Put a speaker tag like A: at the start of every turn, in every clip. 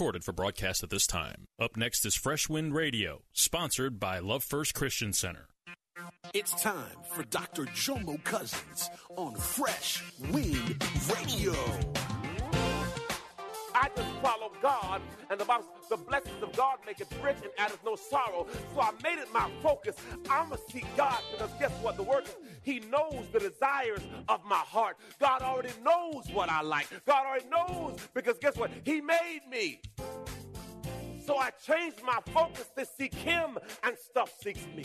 A: Recorded for broadcast at this time. Up next is Fresh Wind Radio, sponsored by Love First Christian Center.
B: It's time for Dr. Jomo Cousins on Fresh Wind Radio.
C: I just follow God, and the Bible, the blessings of God make it rich and addeth no sorrow. So I made it my focus. I'ma seek God because guess what? The word He knows the desires of my heart. God already knows what I like. God already knows because guess what? He made me. So I changed my focus to seek Him, and stuff seeks me.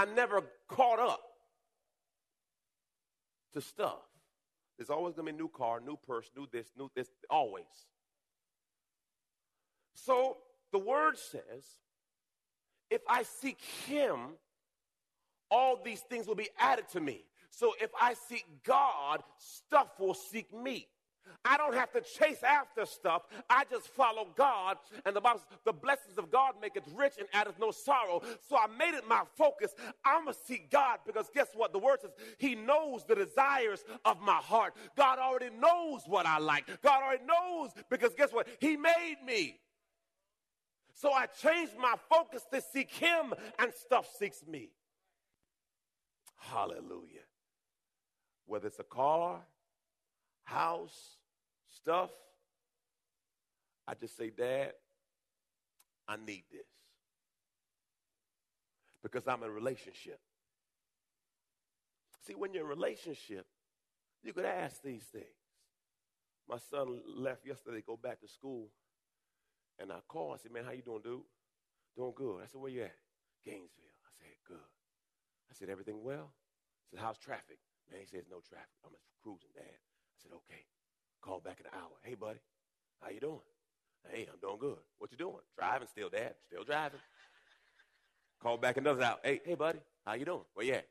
C: I never caught up to stuff. There's always going to be new car, new purse, new this, new this, always. So the word says, if I seek him, all these things will be added to me. So if I seek God, stuff will seek me. I don't have to chase after stuff. I just follow God. And the Bible says, the blessings of God make it rich and addeth no sorrow. So I made it my focus. I'm going to seek God because guess what? The word says he knows the desires of my heart. God already knows what I like. God already knows because guess what? He made me. So I changed my focus to seek him and stuff seeks me. Hallelujah. Whether it's a car, house, stuff, I just say, Dad, I need this. Because I'm in a relationship. See, when you're in a relationship, you could ask these things. My son left yesterday, go back to school, and I called. I said, Man, how you doing, dude? Doing good. I said, Where you at? Gainesville. I said, Good. I said, Everything well? I said, How's traffic? Man, he says, No traffic. I'm just cruising, Dad. I said, Okay. Call back in an hour. Hey, buddy, how you doing? Hey, I'm doing good. What you doing? Driving still, Dad. Still driving. Call back another hour. Hey, hey, buddy, how you doing? Where you at?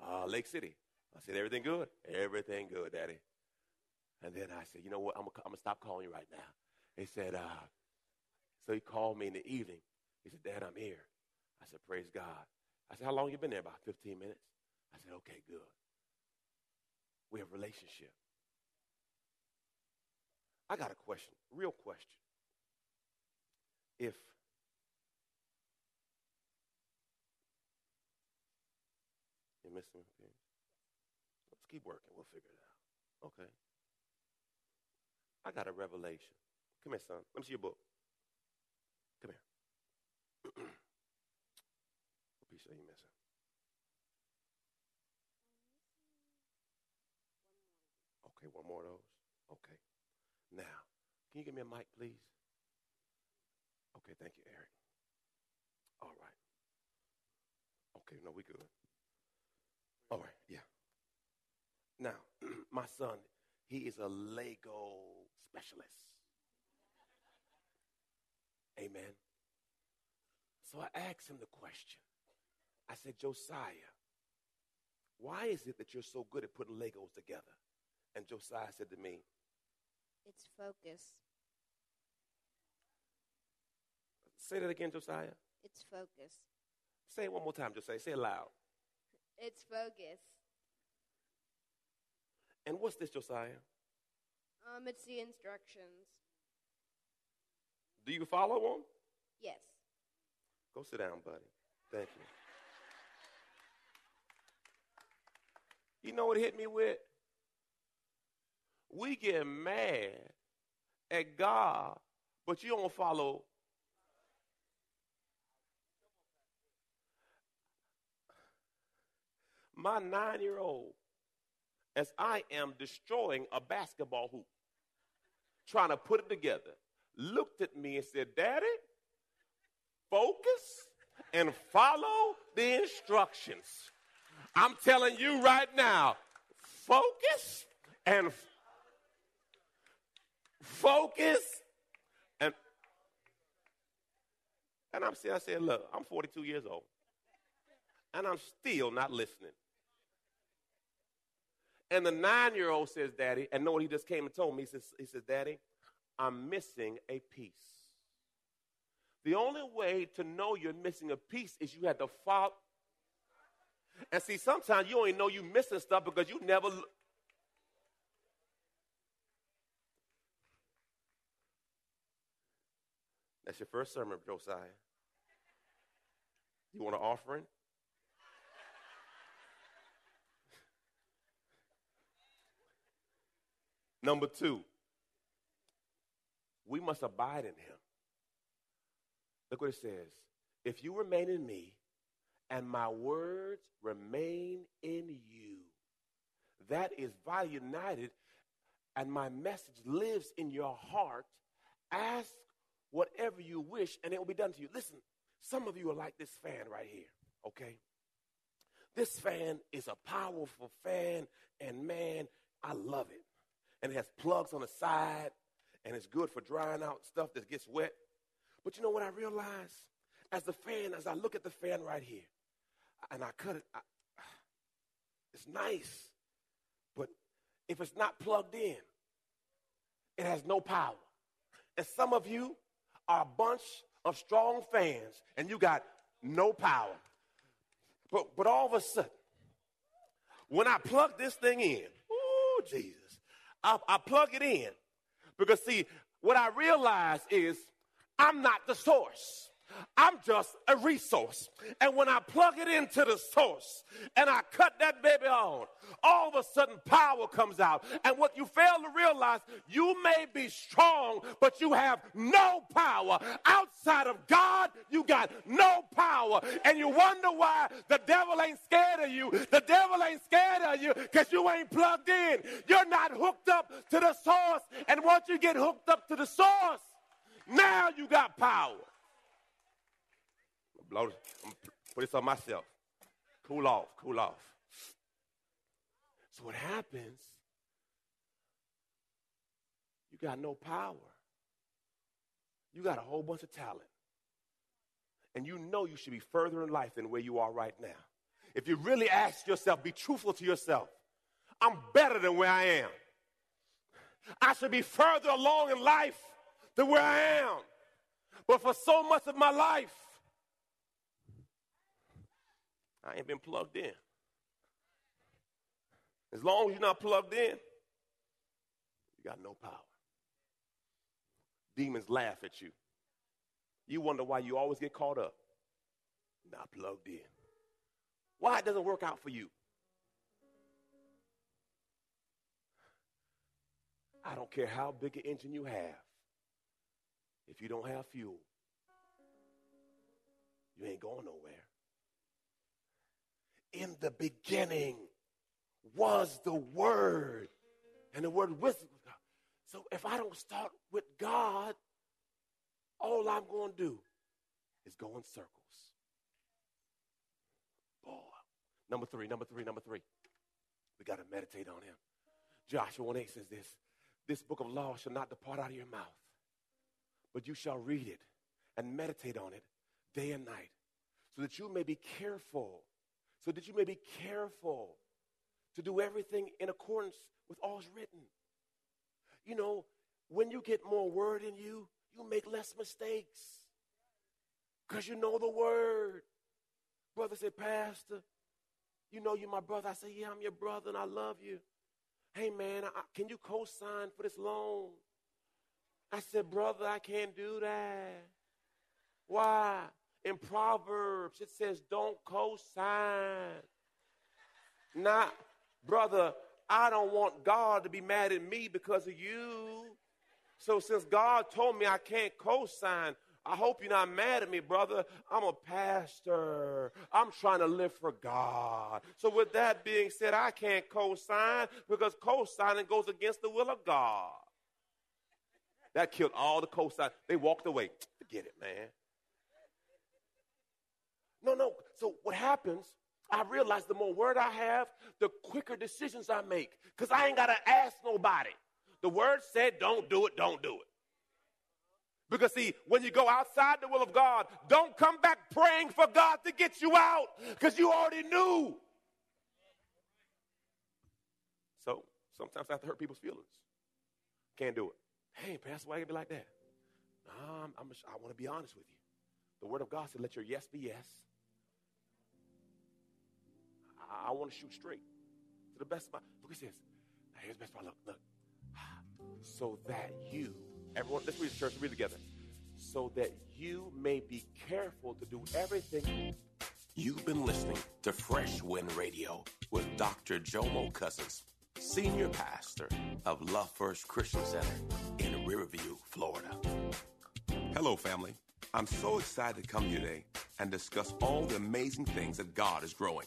C: Uh, Lake City. I said, everything good? Everything good, Daddy. And then I said, you know what? I'm going to stop calling you right now. He said, uh, so he called me in the evening. He said, Dad, I'm here. I said, praise God. I said, how long you been there? About 15 minutes. I said, okay, good. We have relationship. I got a question, real question. If you're missing, okay. Let's keep working. We'll figure it out. Okay. I got a revelation. Come here, son. Let me see your book. Come here. what piece are you missing? Okay, one more of those. Okay. Now, can you give me a mic, please? Okay, thank you, Eric. All right. Okay, no, we good. All right, yeah. Now, my son, he is a Lego specialist. Amen. So I asked him the question. I said, Josiah, why is it that you're so good at putting Legos together? And Josiah said to me,
D: It's focus.
C: Say that again, Josiah.
D: It's focus.
C: Say it one more time, Josiah. Say it loud.
D: It's focus.
C: And what's this, Josiah?
D: Um, it's the instructions.
C: Do you follow them?
D: Yes.
C: Go sit down, buddy. Thank you. You know what hit me with? We get mad at God but you don't follow. My nine year old, as I am destroying a basketball hoop, trying to put it together, looked at me and said, Daddy, focus and follow the instructions. I'm telling you right now, focus and f- focus and and I'm saying, I said, look, I'm 42 years old, and I'm still not listening. And the nine-year-old says, Daddy, and know what he just came and told me? He says, he says, Daddy, I'm missing a piece. The only way to know you're missing a piece is you had to follow. And see, sometimes you only know you're missing stuff because you never. That's your first sermon, Josiah. You want an offering? Number two, we must abide in him. Look what it says. If you remain in me and my words remain in you, that is vitally united, and my message lives in your heart. Ask whatever you wish, and it will be done to you. Listen, some of you are like this fan right here, okay? This fan is a powerful fan, and man, I love it. And it has plugs on the side, and it's good for drying out stuff that gets wet. But you know what I realize? As the fan, as I look at the fan right here, and I cut it, I, it's nice. But if it's not plugged in, it has no power. And some of you are a bunch of strong fans, and you got no power. But, but all of a sudden, when I plug this thing in, I, I plug it in. Because, see, what I realize is I'm not the source. I'm just a resource. And when I plug it into the source and I cut that baby on, all of a sudden power comes out. And what you fail to realize, you may be strong, but you have no power. Outside of God, you got no power. And you wonder why the devil ain't scared of you. The devil ain't scared of you because you ain't plugged in. You're not hooked up to the source. And once you get hooked up to the source, now you got power. Blow I'm put this on myself. Cool off, cool off. So what happens? You got no power. You got a whole bunch of talent. And you know you should be further in life than where you are right now. If you really ask yourself, be truthful to yourself. I'm better than where I am. I should be further along in life than where I am. But for so much of my life, I ain't been plugged in. As long as you're not plugged in, you got no power. Demons laugh at you. You wonder why you always get caught up. Not plugged in. Why it doesn't work out for you. I don't care how big an engine you have. If you don't have fuel, you ain't going nowhere. In the beginning was the Word, and the Word was God. So if I don't start with God, all I'm going to do is go in circles. Boy. Number three, number three, number three. We got to meditate on him. Joshua 1 8 says this This book of law shall not depart out of your mouth, but you shall read it and meditate on it day and night, so that you may be careful, so that you may be careful to do everything in accordance with all all's written. You know, when you get more word in you, you make less mistakes because you know the word. Brother said, Pastor, you know you're my brother. I say, Yeah, I'm your brother and I love you. Hey, man, I, can you co sign for this loan? I said, Brother, I can't do that. Why? In Proverbs, it says, Don't co sign. Not, brother, I don't want God to be mad at me because of you. So since God told me I can't co-sign, I hope you're not mad at me, brother. I'm a pastor. I'm trying to live for God. So with that being said, I can't co-sign because co-signing goes against the will of God. That killed all the co-sign. They walked away. Forget it, man. No, no. So what happens, I realize the more word I have, the quicker decisions I make. Because I ain't got to ask nobody. The word said, don't do it, don't do it. Because, see, when you go outside the will of God, don't come back praying for God to get you out because you already knew. So sometimes I have to hurt people's feelings. Can't do it. Hey, Pastor, why you be like that? I'm, I'm, I want to be honest with you. The Word of God said, let your yes be yes. I, I want to shoot straight to the best of my. Look, he says, here's the best part. Look, look. So that you Everyone, let's read the church, read together. So that you may be careful to do everything.
B: You've been listening to Fresh Wind Radio with Dr. Jomo Cousins, Senior Pastor of Love First Christian Center in Riverview, Florida.
E: Hello, family. I'm so excited to come here today and discuss all the amazing things that God is growing.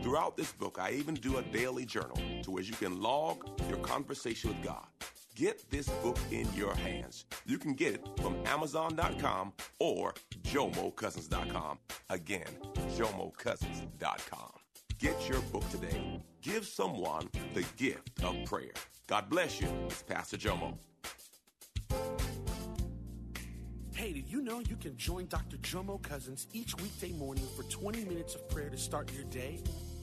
E: Throughout this book, I even do a daily journal to where you can log your conversation with God. Get this book in your hands. You can get it from Amazon.com or JomoCousins.com. Again, JomoCousins.com. Get your book today. Give someone the gift of prayer. God bless you. It's Pastor Jomo.
B: Hey, did you know you can join Dr. Jomo Cousins each weekday morning for 20 minutes of prayer to start your day?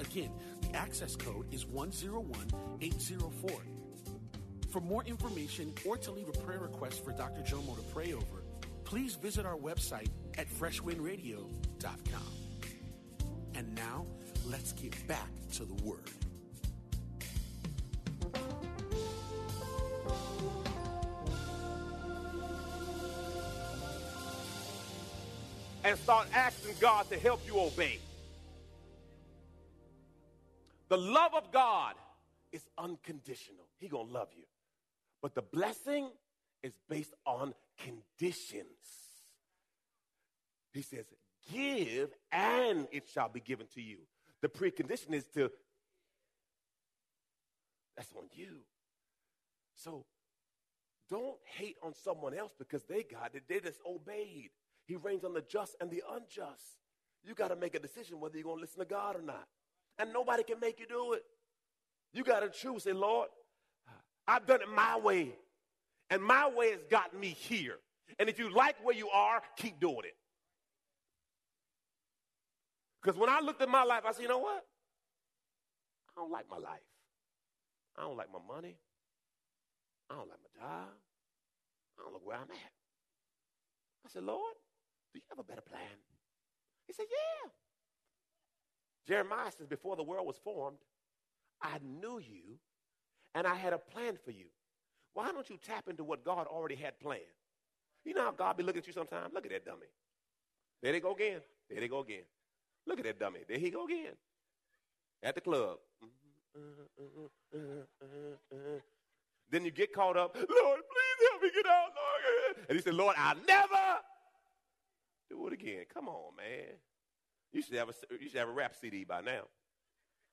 B: Again, the access code is 101804. For more information or to leave a prayer request for Dr. Jomo to pray over, please visit our website at freshwindradio.com. And now, let's get back to the Word.
C: and start asking God to help you obey. The love of God is unconditional. He going to love you. But the blessing is based on conditions. He says, "Give and it shall be given to you." The precondition is to That's on you. So don't hate on someone else because they got it. They just obeyed. He rains on the just and the unjust. You got to make a decision whether you're going to listen to God or not. And nobody can make you do it. You got to choose. Say, Lord, I've done it my way. And my way has gotten me here. And if you like where you are, keep doing it. Because when I looked at my life, I said, you know what? I don't like my life. I don't like my money. I don't like my job. I don't like where I'm at. I said, Lord, do you have a better plan? He said, Yeah. Jeremiah says, Before the world was formed, I knew you and I had a plan for you. Why don't you tap into what God already had planned? You know how God be looking at you sometimes? Look at that dummy. There they go again. There they go again. Look at that dummy. There he go again. At the club. Then you get caught up. Lord, please help me get out, Lord. And he said, Lord, I'll never do it again. Come on, man. You should have a you should have a rap CD by now.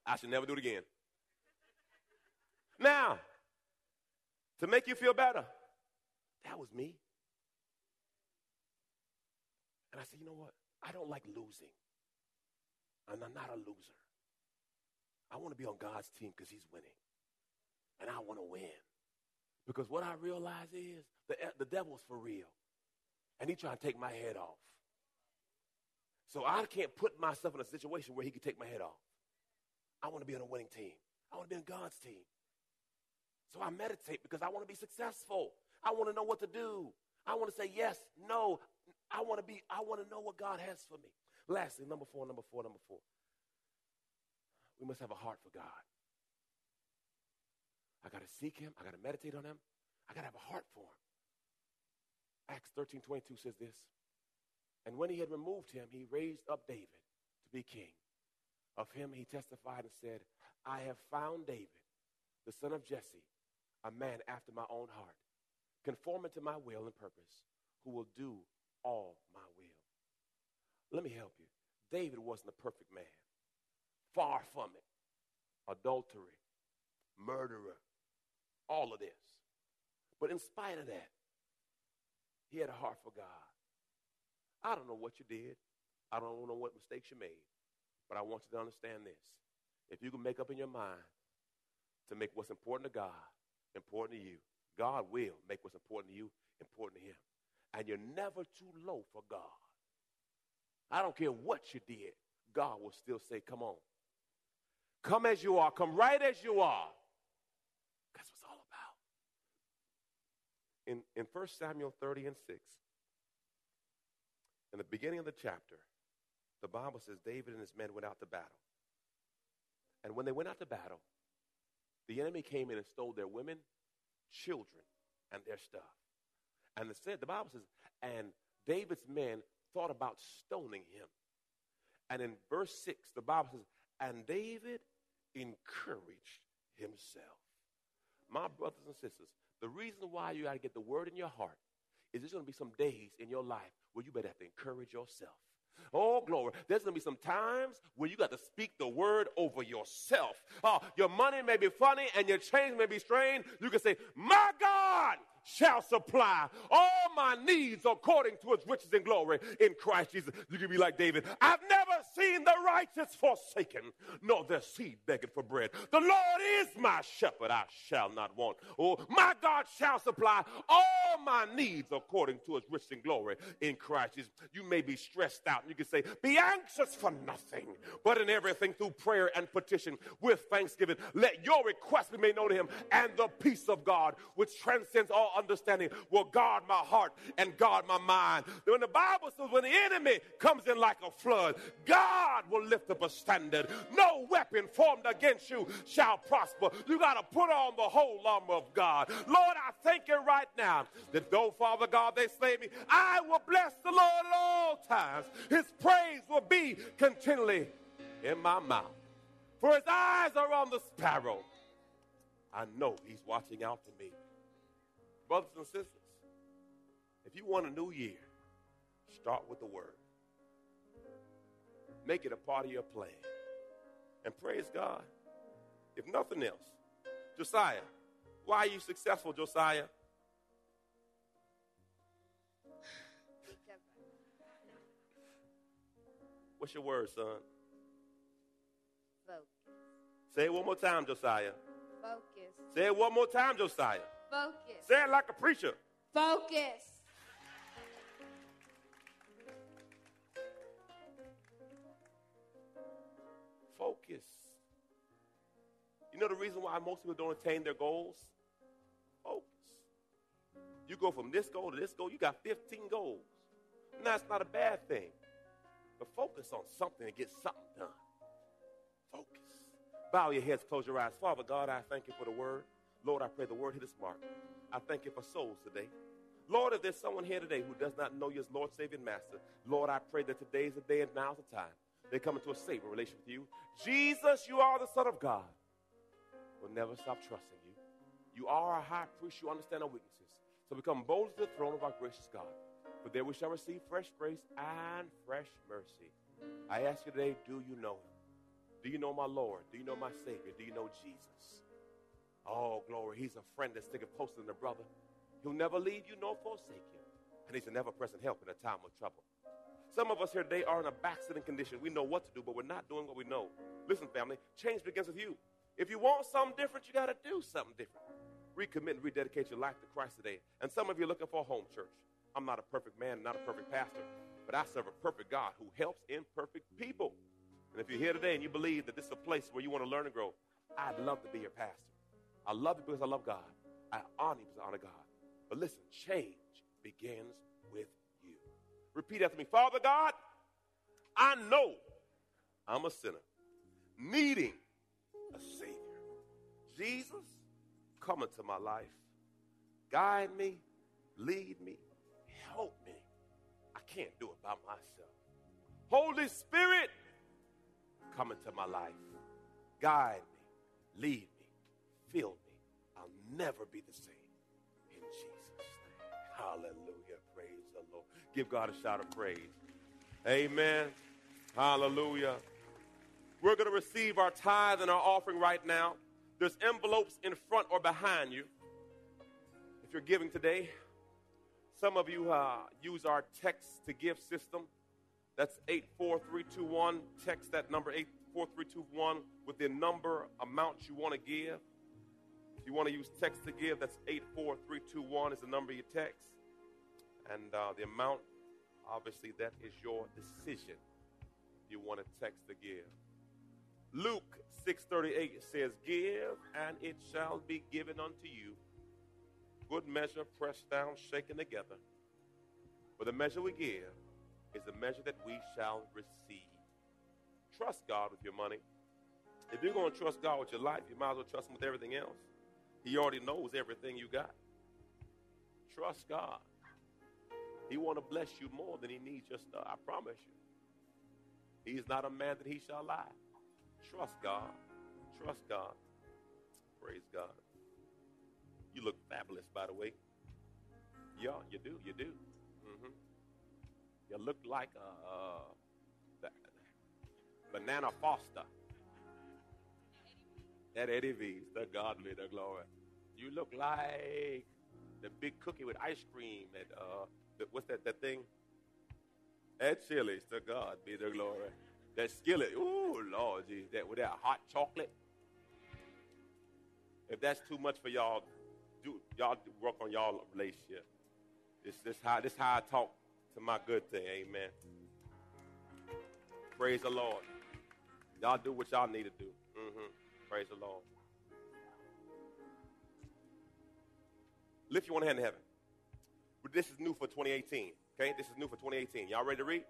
C: I should never do it again. Now, to make you feel better, that was me. And I said, you know what? I don't like losing. And I'm not a loser. I want to be on God's team because he's winning. And I want to win. Because what I realize is the, the devil's for real. And he's trying to take my head off. So I can't put myself in a situation where he could take my head off. I want to be on a winning team. I want to be on God's team. So I meditate because I want to be successful. I want to know what to do. I want to say yes, no. I want to be, I want to know what God has for me. Lastly, number four, number four, number four. We must have a heart for God. I got to seek him. I got to meditate on him. I got to have a heart for him. Acts 13 22 says this. And when he had removed him, he raised up David to be king. Of him he testified and said, I have found David, the son of Jesse, a man after my own heart, conforming to my will and purpose, who will do all my will. Let me help you. David wasn't a perfect man. Far from it. Adultery, murderer, all of this. But in spite of that, he had a heart for God. I don't know what you did. I don't know what mistakes you made. But I want you to understand this. If you can make up in your mind to make what's important to God important to you, God will make what's important to you important to Him. And you're never too low for God. I don't care what you did, God will still say, Come on. Come as you are, come right as you are. That's what it's all about. In, in 1 Samuel 30 and 6, in the beginning of the chapter, the Bible says David and his men went out to battle. And when they went out to battle, the enemy came in and stole their women, children, and their stuff. And the, Bible says, and David's men thought about stoning him. And in verse 6, the Bible says, and David encouraged himself. My brothers and sisters, the reason why you got to get the word in your heart is there's going to be some days in your life where you better have to encourage yourself. Oh, glory. There's going to be some times where you got to speak the word over yourself. Oh, your money may be funny and your change may be strange. You can say, My God shall supply all my needs according to his riches and glory in Christ Jesus. You can be like David. I've never seen the righteous forsaken, nor their seed begging for bread. The Lord is my shepherd, I shall not want. Oh, my God shall supply all my needs according to his riches and glory in Christ Jesus. You may be stressed out, and you can say, Be anxious for nothing, but in everything through prayer and petition with thanksgiving. Let your request be made known to him, and the peace of God, which transcends all understanding, will guard my heart and guard my mind. When the Bible says, when the enemy comes in like a flood, God will lift up a standard. No weapon formed against you shall prosper. You got to put on the whole armor of God. Lord, I thank you right now that though, Father God, they slay me, I will bless the Lord at all times. His praise will be continually in my mouth. For his eyes are on the sparrow. I know he's watching out for me. Brothers and sisters, if you want a new year, start with the word. Make it a part of your plan. And praise God. If nothing else, Josiah, why are you successful, Josiah? What's your word, son?
D: Focus.
C: Say it one more time, Josiah.
D: Focus.
C: Say it one more time, Josiah.
D: Focus.
C: Say it like a preacher.
D: Focus.
C: Focus. You know the reason why most people don't attain their goals? Focus. You go from this goal to this goal, you got 15 goals. And that's not a bad thing. But focus on something and get something done. Focus. Bow your heads, close your eyes. Father God, I thank you for the word. Lord, I pray the word hit its mark. I thank you for souls today. Lord, if there's someone here today who does not know you as Lord, Savior, and Master, Lord, I pray that today is the day and now's the time. They come into a saving relationship with you. Jesus, you are the Son of God. We'll never stop trusting you. You are our high priest. You understand our weaknesses. So we come boldly to the throne of our gracious God. For there we shall receive fresh grace and fresh mercy. I ask you today, do you know him? Do you know my Lord? Do you know my Savior? Do you know Jesus? Oh, glory. He's a friend that's sticking closer than a brother. He'll never leave you nor forsake you. And he's an ever present help in a time of trouble. Some of us here today are in a backsliding condition. We know what to do, but we're not doing what we know. Listen, family, change begins with you. If you want something different, you got to do something different. Recommit and rededicate your life to Christ today. And some of you are looking for a home church. I'm not a perfect man, not a perfect pastor, but I serve a perfect God who helps imperfect people. And if you're here today and you believe that this is a place where you want to learn and grow, I'd love to be your pastor. I love you because I love God. I honor you because I honor God. But listen, change begins with you. Repeat after me Father God, I know I'm a sinner, needing a Savior. Jesus, come into my life. Guide me, lead me, help me. I can't do it by myself. Holy Spirit, come into my life. Guide me, lead me, fill me. I'll never be the same. In Jesus' name. Hallelujah. Praise the Lord. Give God a shout of praise. Amen. Hallelujah. We're going to receive our tithe and our offering right now. There's envelopes in front or behind you. If you're giving today, some of you uh, use our text to give system. That's 84321. Text that number 84321 with the number amount you want to give. If you want to use text to give, that's 84321 is the number you text. And uh, the amount, obviously, that is your decision. You want to text to give. Luke 6:38 says, "Give, and it shall be given unto you. Good measure, pressed down, shaken together. For the measure we give is the measure that we shall receive." Trust God with your money. If you're going to trust God with your life, you might as well trust Him with everything else. He already knows everything you got. Trust God. He want to bless you more than He needs your stuff. I promise you. He's not a man that He shall lie. Trust God. Trust God. Praise God. You look fabulous, by the way. Yeah, you do. You do. Mm-hmm. You look like a, uh, banana Foster. At Eddie V's, the God be the glory. You look like the big cookie with ice cream at uh, the, what's that that thing? At Chili's, to God be the glory. That skillet, ooh, Lord, geez, that with that hot chocolate. If that's too much for y'all, do y'all work on y'all relationship. This this how this how I talk to my good thing, amen. Praise the Lord. Y'all do what y'all need to do. Mm-hmm. Praise the Lord. Lift your one hand in heaven. But this is new for 2018. Okay, this is new for 2018. Y'all ready to read?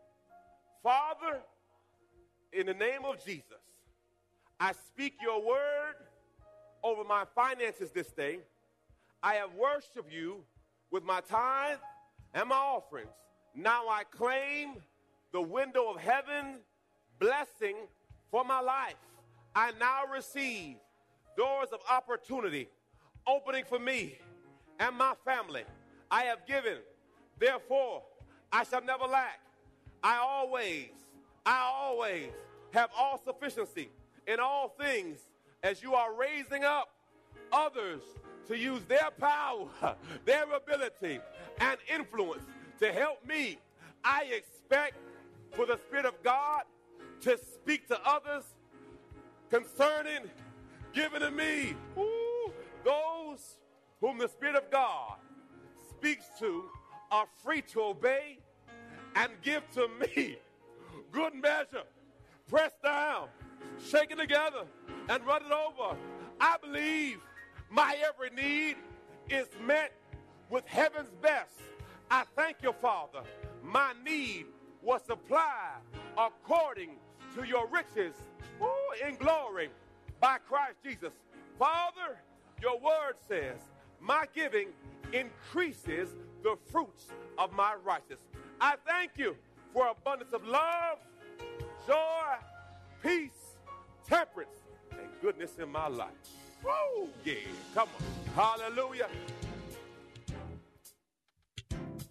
C: Father, in the name of Jesus, I speak your word over my finances this day. I have worshiped you with my tithe and my offerings. Now I claim the window of heaven blessing for my life. I now receive doors of opportunity opening for me and my family. I have given, therefore, I shall never lack. I always, I always have all sufficiency in all things as you are raising up others to use their power, their ability, and influence to help me. I expect for the Spirit of God to speak to others concerning giving to me. Ooh, those whom the Spirit of God speaks to are free to obey and give to me good measure, pressed down, shaken together, and run it over. I believe my every need is met with heaven's best. I thank you, Father. My need was supplied according to your riches in glory by Christ Jesus. Father, your word says, my giving increases the fruits of my righteousness. I thank you for abundance of love, joy, peace, temperance, and goodness in my life. Woo! Yeah, come on. Hallelujah.